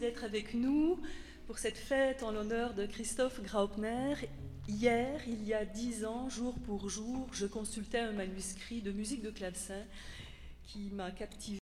d'être avec nous pour cette fête en l'honneur de Christophe Graupner. Hier, il y a dix ans, jour pour jour, je consultais un manuscrit de musique de clavecin qui m'a captivé